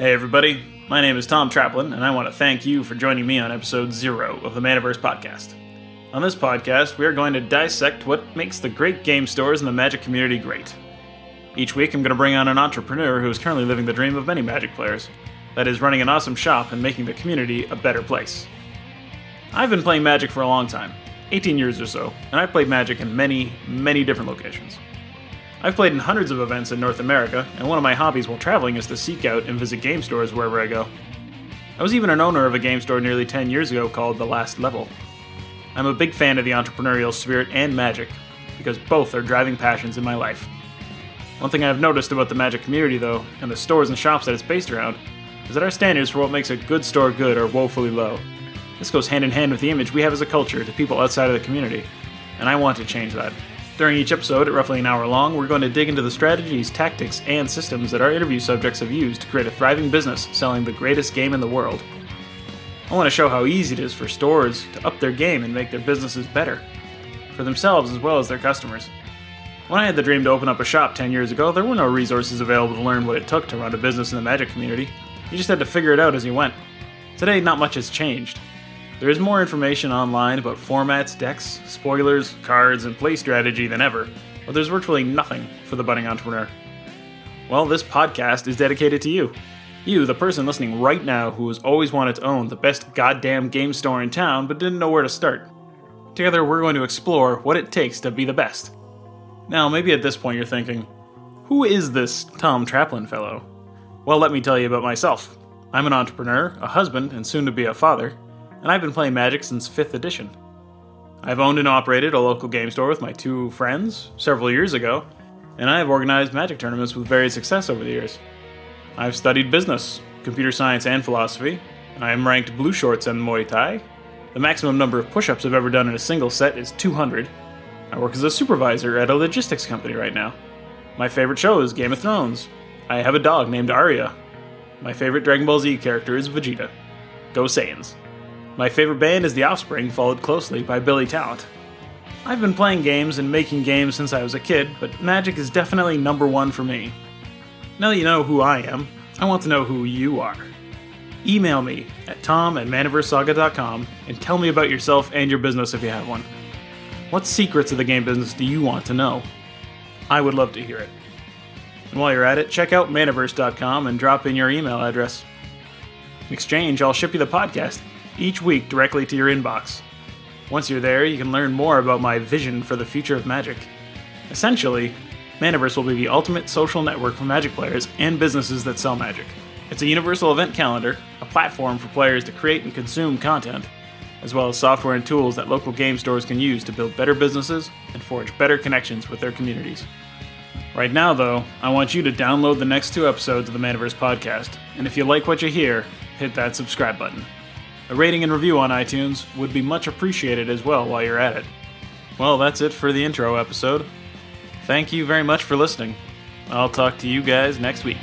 Hey, everybody. My name is Tom Traplin, and I want to thank you for joining me on episode zero of the Manaverse Podcast. On this podcast, we are going to dissect what makes the great game stores and the Magic community great. Each week, I'm going to bring on an entrepreneur who is currently living the dream of many Magic players that is, running an awesome shop and making the community a better place. I've been playing Magic for a long time 18 years or so, and I've played Magic in many, many different locations. I've played in hundreds of events in North America, and one of my hobbies while traveling is to seek out and visit game stores wherever I go. I was even an owner of a game store nearly 10 years ago called The Last Level. I'm a big fan of the entrepreneurial spirit and magic, because both are driving passions in my life. One thing I've noticed about the magic community, though, and the stores and shops that it's based around, is that our standards for what makes a good store good are woefully low. This goes hand in hand with the image we have as a culture to people outside of the community, and I want to change that. During each episode, at roughly an hour long, we're going to dig into the strategies, tactics, and systems that our interview subjects have used to create a thriving business selling the greatest game in the world. I want to show how easy it is for stores to up their game and make their businesses better, for themselves as well as their customers. When I had the dream to open up a shop 10 years ago, there were no resources available to learn what it took to run a business in the Magic community. You just had to figure it out as you went. Today, not much has changed. There is more information online about formats, decks, spoilers, cards, and play strategy than ever, but there's virtually nothing for the budding entrepreneur. Well, this podcast is dedicated to you. You, the person listening right now who has always wanted to own the best goddamn game store in town but didn't know where to start. Together, we're going to explore what it takes to be the best. Now, maybe at this point you're thinking, who is this Tom Traplin fellow? Well, let me tell you about myself. I'm an entrepreneur, a husband, and soon to be a father and I've been playing Magic since 5th edition. I've owned and operated a local game store with my two friends several years ago, and I have organized Magic tournaments with varied success over the years. I've studied business, computer science, and philosophy, and I am ranked blue shorts in Muay Thai. The maximum number of push ups I've ever done in a single set is 200. I work as a supervisor at a logistics company right now. My favorite show is Game of Thrones. I have a dog named Arya. My favorite Dragon Ball Z character is Vegeta. Go Saiyans. My favorite band is The Offspring, followed closely by Billy Talent. I've been playing games and making games since I was a kid, but Magic is definitely number one for me. Now that you know who I am, I want to know who you are. Email me at tom at manaversesaga.com and tell me about yourself and your business if you have one. What secrets of the game business do you want to know? I would love to hear it. And while you're at it, check out manaverse.com and drop in your email address. In exchange, I'll ship you the podcast each week directly to your inbox. Once you're there, you can learn more about my vision for the future of Magic. Essentially, Manaverse will be the ultimate social network for Magic players and businesses that sell Magic. It's a universal event calendar, a platform for players to create and consume content, as well as software and tools that local game stores can use to build better businesses and forge better connections with their communities. Right now, though, I want you to download the next two episodes of the Manaverse podcast, and if you like what you hear, hit that subscribe button. A rating and review on iTunes would be much appreciated as well while you're at it. Well, that's it for the intro episode. Thank you very much for listening. I'll talk to you guys next week.